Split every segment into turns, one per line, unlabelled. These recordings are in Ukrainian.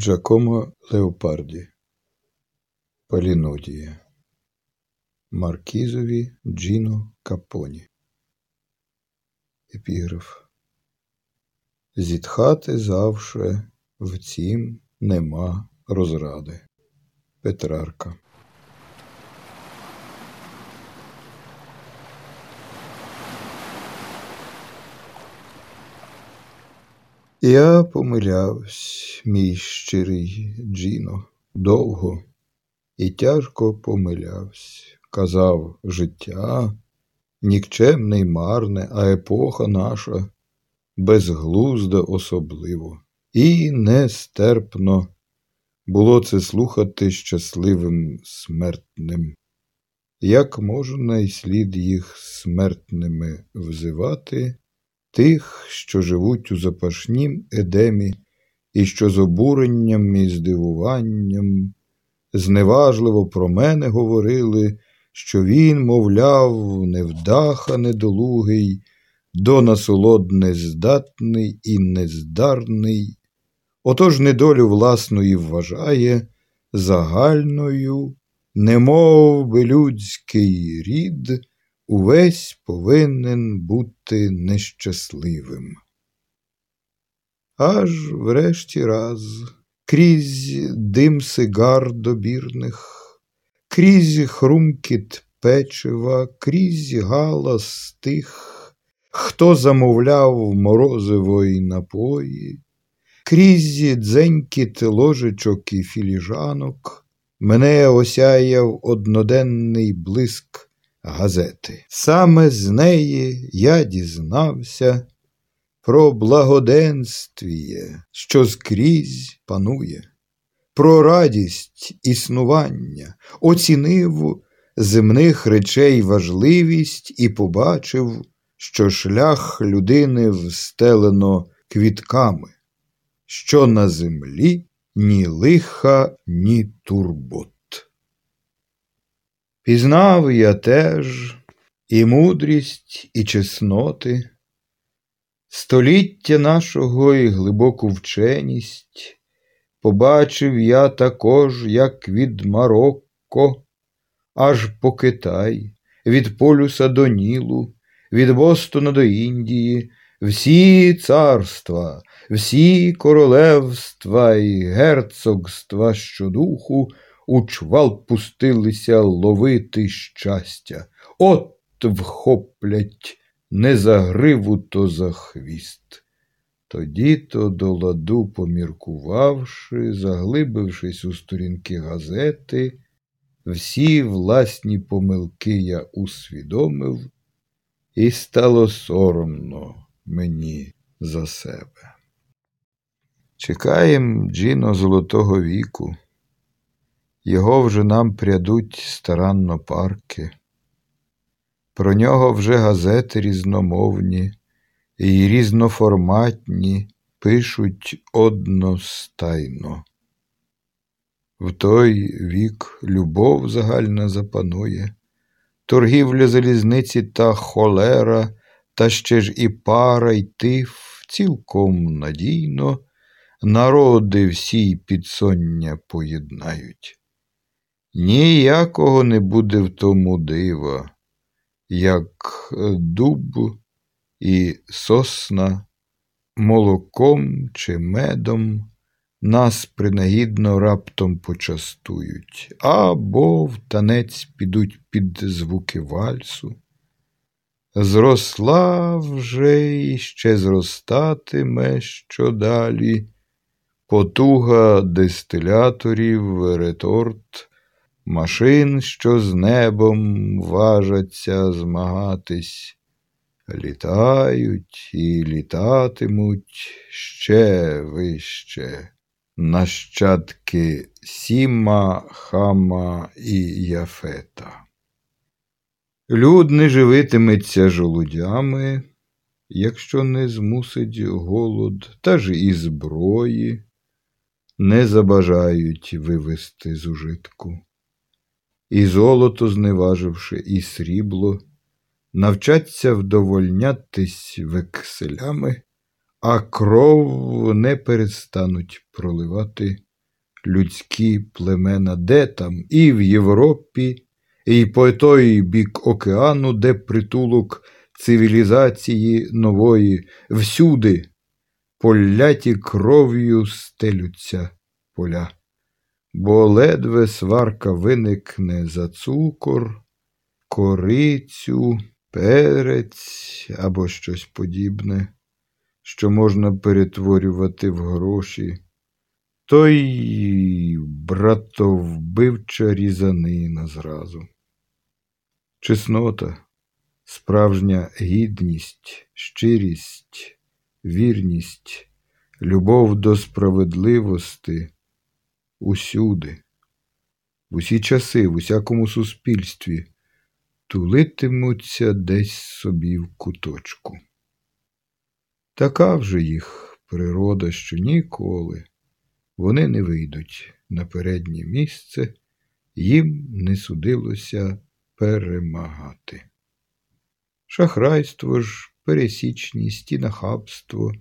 Джакомо Леопарді Полінодія Маркізові Джіно Капоні. Епіграф. Зітхати завше втім нема розради. Петрарка Я помилявсь, мій щирий Джіно, довго і тяжко помилявсь. Казав життя нікчемне й марне, а епоха наша безглузда особливо, і нестерпно було це слухати щасливим смертним. Як можна й слід їх смертними взивати? Тих, що живуть у запашнім едемі, і що з обуренням і здивуванням зневажливо про мене говорили, що він, мовляв, невдаха недолугий, до насолод нездатний і нездарний, отож недолю власної вважає загальною, немов би людський рід увесь повинен бути нещасливим. Аж врешті раз, крізь дим сигар добірних, крізь хрумкіт печива, крізь галас тих, хто замовляв морозивої напої, крізь дзенькіт ложечок і філіжанок, мене осяяв одноденний блиск газети. Саме з неї я дізнався про благоденствіє, що скрізь панує, про радість існування, оцінив земних речей важливість і побачив, що шлях людини встелено квітками, що на землі ні лиха, ні турбот. Пізнав я теж і мудрість, і чесноти, століття нашого і глибоку вченість, побачив я також, як від Марокко, аж по Китай, від полюса до Нілу, від Бостона до Індії, всі царства, всі королевства і герцогства щодуху у чвал пустилися ловити щастя. От вхоплять не за гриву, то за хвіст. Тоді то до ладу поміркувавши, заглибившись у сторінки газети, всі власні помилки я усвідомив, і стало соромно мені за себе. Чекаєм Джіно золотого віку. Його вже нам прядуть старанно парки. Про нього вже газети різномовні і різноформатні пишуть одностайно. В той вік любов загальна запанує, торгівля залізниці та холера, та ще ж і пара, й тиф цілком надійно народи всі підсоння поєднають. Ніякого не буде в тому дива, як дуб і сосна, молоком чи медом нас принагідно раптом почастують, або в танець підуть під звуки вальсу. Зросла вже і ще зростатиме що далі, потуга дистиляторів, реторт машин, що з небом важаться змагатись, літають і літатимуть ще вище. Нащадки Сіма, Хама і Яфета. Люд не живитиметься жолудями, якщо не змусить голод, та ж і зброї не забажають вивести з ужитку і золото зневаживши, і срібло, навчаться вдовольнятись векселями, а кров не перестануть проливати людські племена, де там, і в Європі, і по той бік океану, де притулок цивілізації нової, всюди поляті кров'ю стелються поля. Бо ледве сварка виникне за цукор, корицю, перець або щось подібне, що можна перетворювати в гроші, то й братовбивча різанина зразу. Чеснота, справжня гідність, щирість, вірність, любов до справедливості усюди, в усі часи, в усякому суспільстві тулитимуться десь собі в куточку. Така вже їх природа, що ніколи вони не вийдуть на переднє місце, їм не судилося перемагати. Шахрайство ж, пересічність і нахабство,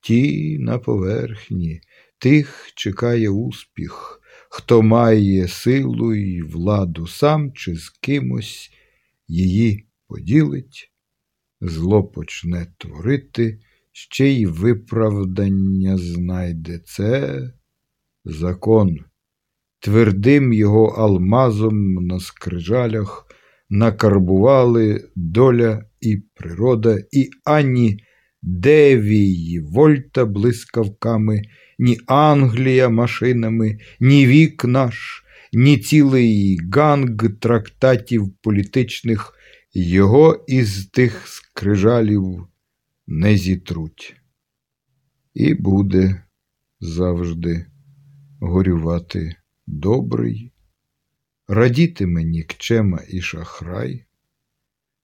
ті на поверхні, тих чекає успіх, хто має силу і владу сам чи з кимось її поділить, зло почне творити, ще й виправдання знайде це закон. Твердим його алмазом на скрижалях накарбували доля і природа, і ані девії вольта блискавками, ні Англія машинами, ні вік наш, ні цілий ганг трактатів політичних. Його із тих скрижалів не зітруть. І буде завжди горювати добрий, радітиме нікчема і шахрай,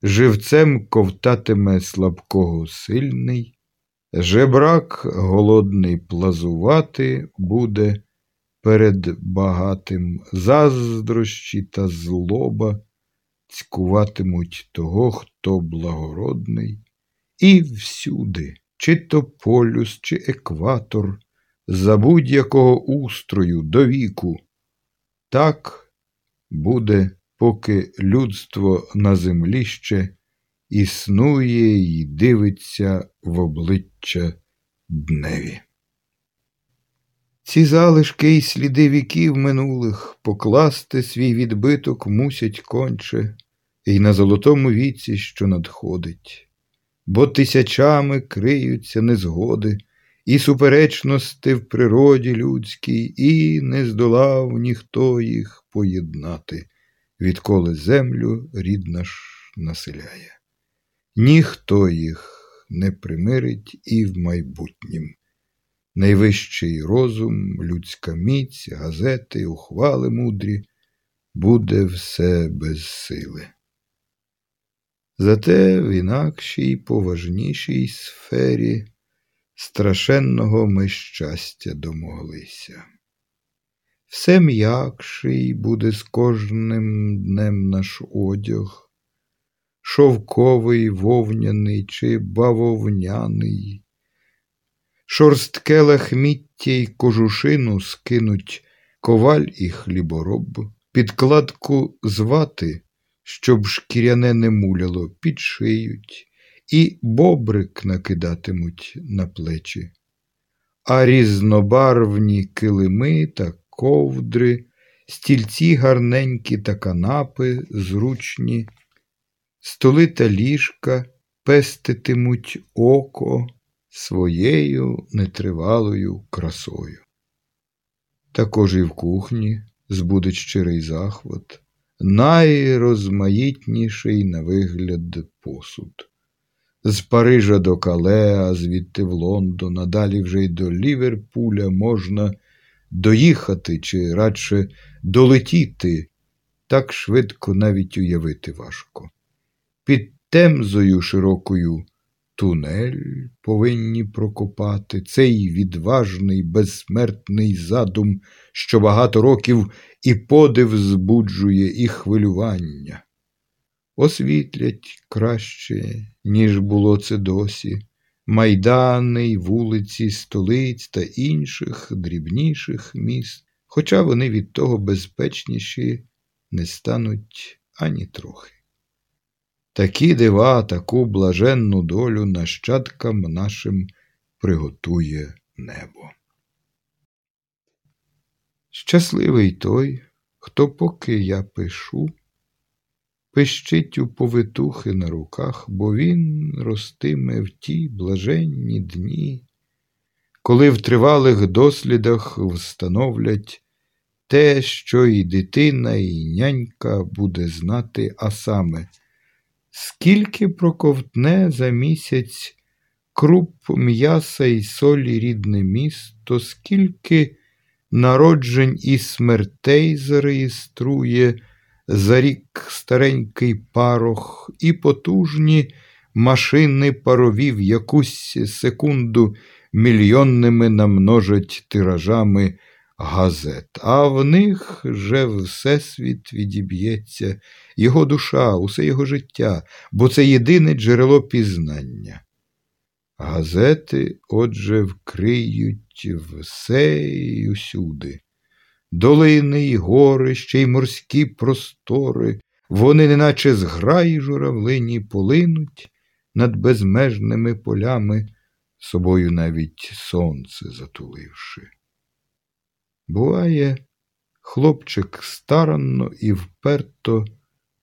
живцем ковтатиме слабкого сильний, жебрак голодний плазувати буде перед багатим заздрощі та злоба цькуватимуть того, хто благородний, і всюди, чи то полюс, чи екватор, за будь-якого устрою до віку. Так буде, поки людство на землі ще існує і дивиться в обличчя дневі. Ці залишки й сліди віків минулих покласти свій відбиток мусять конче, і на золотому віці, що надходить, бо тисячами криються незгоди і суперечності в природі людській, і не здолав ніхто їх поєднати, відколи землю рідна ж населяє. Ніхто їх не примирить і в майбутнім. Найвищий розум, людська міць, газети, ухвали мудрі буде все без сили. Зате в інакшій, поважнішій сфері страшенного ми щастя домоглися. Все м'якший буде з кожним днем наш одяг, шовковий, вовняний чи бавовняний, шорстке лахміття й кожушину скинуть коваль і хлібороб, підкладку звати, щоб шкіряне не муляло, підшиють і бобрик накидатимуть на плечі, а різнобарвні килими та ковдри, стільці гарненькі та канапи зручні, столи та ліжка пеститимуть око своєю нетривалою красою. Також і в кухні збудить щирий захват, найрозмаїтніший на вигляд посуд з Парижа до Кале, а звідти в Лондон, а далі вже й до Ліверпуля можна доїхати чи радше долетіти, так швидко навіть уявити важко. Під темзою широкою тунель повинні прокопати. Цей відважний, безсмертний задум, що багато років і подив збуджує, і хвилювання. Освітлять краще, ніж було це досі, майдани вулиці столиць та інших дрібніших міст, хоча вони від того безпечніші не стануть ані трохи. Такі дива, таку блаженну долю нащадкам нашим приготує небо. Щасливий той, хто, поки я пишу, пищить у повитухи на руках, бо він ростиме в ті блаженні дні, коли в тривалих дослідах встановлять те, що і дитина, і нянька буде знати, а саме, скільки проковтне за місяць круп м'яса і солі рідне місто, скільки народжень і смертей зареєструє за рік старенький парох, і потужні машини парові в якусь секунду мільйонними намножать тиражами газет, а в них же всесвіт відіб'ється, його душа, усе його життя, бо це єдине джерело пізнання. Газети, отже, вкриють все і усюди. Долини й гори, ще й морські простори, вони, неначе зграї журавлині, полинуть над безмежними полями, собою навіть сонце затуливши. Буває, хлопчик старанно і вперто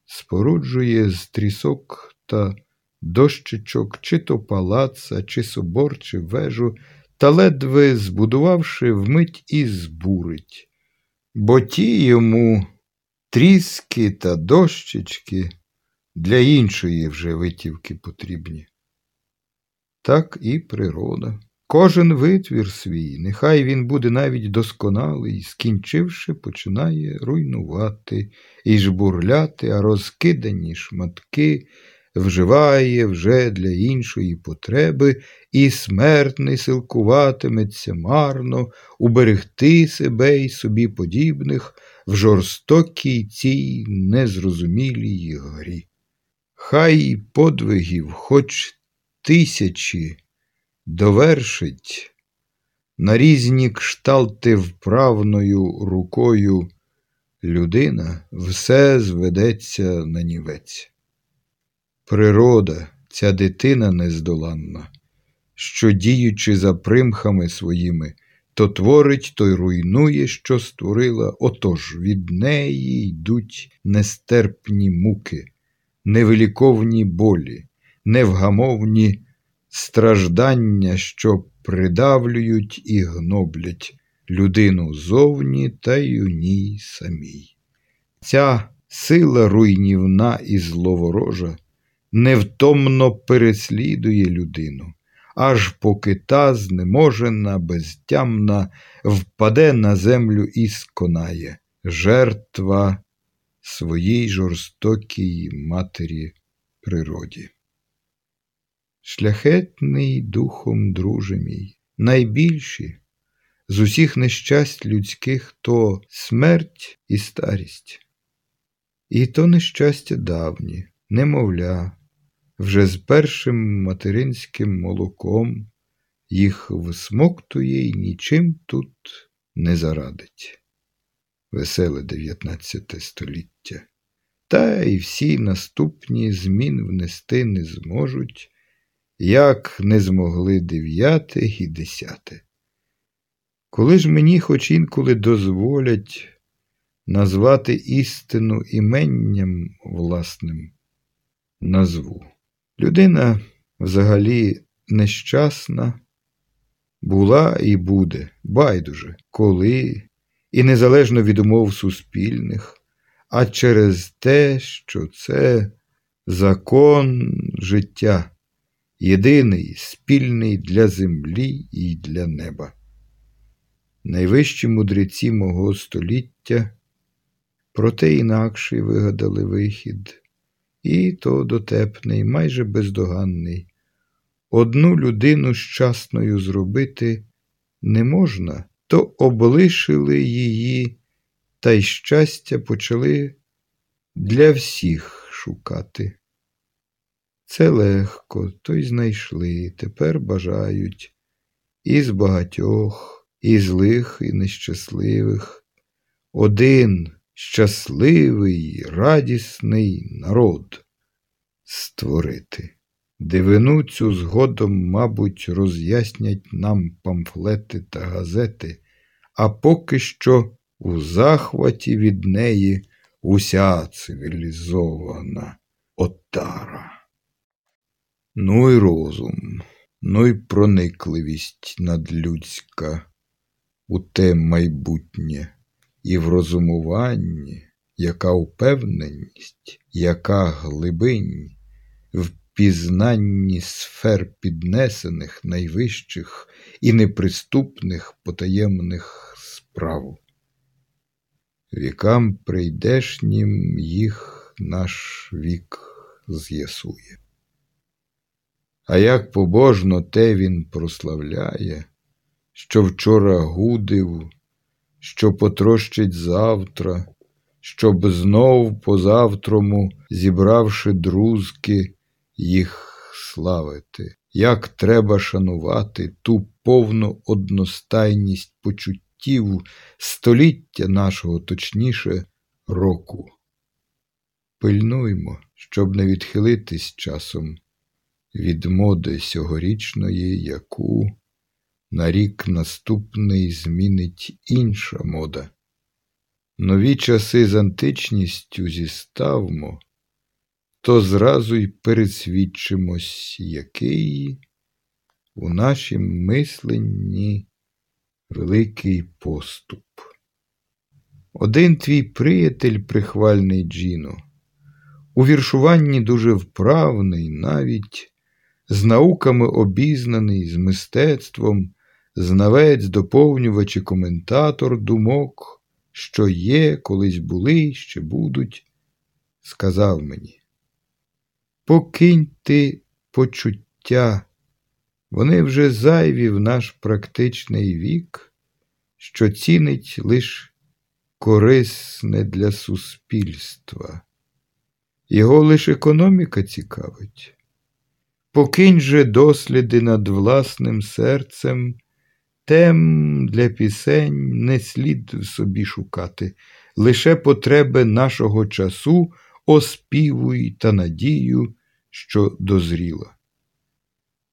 споруджує з трісок та дощечок, чи то палаца, чи собор, чи вежу, та ледве збудувавши, вмить і збурить, бо ті йому тріски та дощечки для іншої вже витівки потрібні. Так і природа. Кожен витвір свій, нехай він буде навіть досконалий, скінчивши, починає руйнувати і жбурляти, а розкидані шматки вживає вже для іншої потреби, і смертний силкуватиметься марно уберегти себе і собі подібних в жорстокій цій незрозумілій грі. Хай подвигів, хоч тисячі, довершить на різні кшталти вправною рукою людина все зведеться на нівець. Природа, ця дитина нездоланна, що, діючи за примхами своїми, то творить, то й руйнує, що створила, отож від неї йдуть нестерпні муки, невеликовні болі, невгамовні страждання, що придавлюють і гноблять людину зовні та й у ній самій. Ця сила руйнівна і зловорожа невтомно переслідує людину, аж поки та знеможена, безтямна, впаде на землю і сконає жертва своїй жорстокій матері природі. Шляхетний духом, друже мій, найбільші з усіх нещасть людських то смерть і старість, і то нещастя давні, немовля, вже з першим материнським молоком їх всмоктує й нічим тут не зарадить. Веселе дев'ятнадцяте століття. Та й всі наступні змін внести не зможуть, як не змогли дев'яте і десяте. Коли ж мені хоч інколи дозволять назвати істину іменням власним, назву. Людина взагалі нещасна, була і буде, байдуже, коли, і незалежно від умов суспільних, а через те, що це закон життя, єдиний, спільний для землі і для неба. Найвищі мудреці мого століття проте інакший вигадали вихід і то дотепний, майже бездоганний. Одну людину щасною зробити не можна, то облишили її, та й щастя почали для всіх шукати. Це легко, то й знайшли, тепер бажають і з багатьох, і злих, і нещасливих. Один щасливий, радісний народ створити. Дивину цю згодом, мабуть, роз'яснять нам памфлети та газети, а поки що у захваті від неї уся цивілізована отара. Ну й розум, ну й проникливість надлюдська у те майбутнє і в розумуванні, яка упевненість, яка глибинь в пізнанні сфер піднесених найвищих і неприступних потаємних справ. Вікам прийдешнім їх наш вік з'ясує. А як побожно те він прославляє, що вчора гудив, що потрощить завтра, щоб знов позавтрому, зібравши друзки, їх славити, як треба шанувати ту повну одностайність почуттів століття нашого, точніше, року. Пильнуймо, щоб не відхилитись часом від моди сьогорічної, яку на рік наступний змінить інша мода. Нові часи з античністю зіставмо, то зразу й пересвідчимось, який у нашім мисленні великий поступ. Один твій приятель, прихвальний Джіно, у віршуванні дуже вправний, навіть з науками обізнаний, з мистецтвом, знавець, доповнювач і коментатор думок, що є, колись були, ще будуть, сказав мені. Покинь ти почуття, вони вже зайві в наш практичний вік, що цінить лиш корисне для суспільства. Його лише економіка цікавить. Покинь же досліди над власним серцем, тем для пісень не слід в собі шукати, лише потреби нашого часу оспівуй та надію, що дозріла.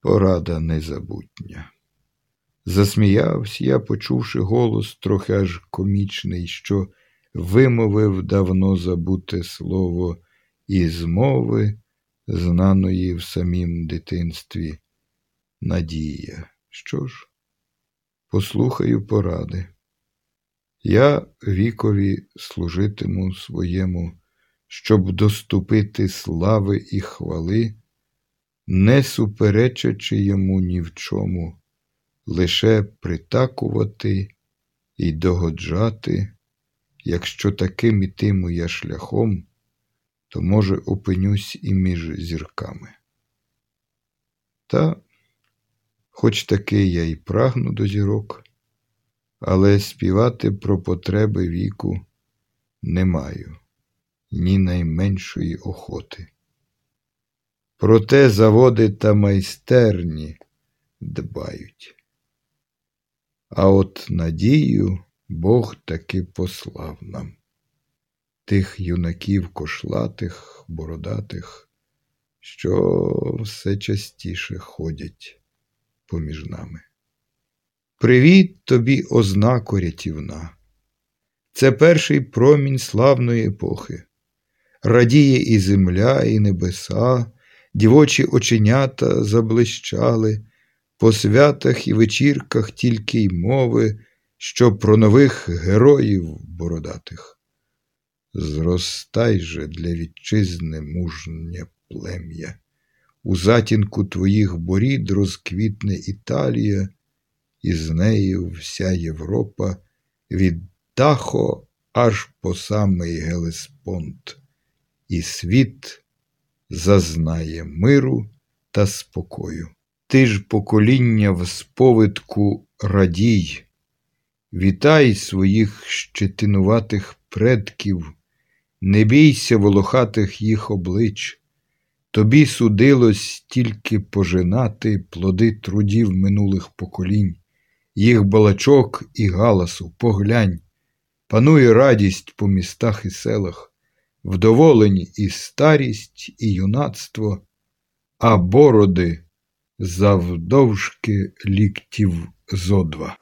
Порада незабутня. Засміявся я, почувши голос трохи аж комічний, що вимовив давно забуте слово із мови, знаної в самім дитинстві. Надія. Що ж, послухаю поради. Я вікові служитиму своєму, щоб доступити слави і хвали, не суперечачи йому ні в чому, лише притакувати і догоджати, якщо таким ітиму я шляхом, то, може, опинюсь і між зірками. Та, хоч таки я й прагну до зірок, але співати про потреби віку не маю ні найменшої охоти. Проте заводи та майстерні дбають. А от надію Бог таки послав нам тих юнаків кошлатих, бородатих, що все частіше ходять поміж нами. Привіт тобі, ознако рятівна! Це перший промінь славної епохи. Радіє і земля, і небеса, дівочі оченята заблищали, по святах і вечірках тільки й мови, що про нових героїв бородатих. Зростай же для вітчизни мужнє плем'я. У затінку твоїх борід розквітне Італія, і з нею вся Європа від Тахо аж по самий Гелеспонт, і світ зазнає миру та спокою. Ти ж покоління в сповитку радій, вітай своїх щетинуватих предків. Не бійся волохатих їх облич, Тобі судилось тільки пожинати плоди трудів минулих поколінь, їх балачок і галасу, поглянь, панує радість по містах і селах, вдоволені і старість, і юнацтво, а бороди завдовжки ліктів зо два.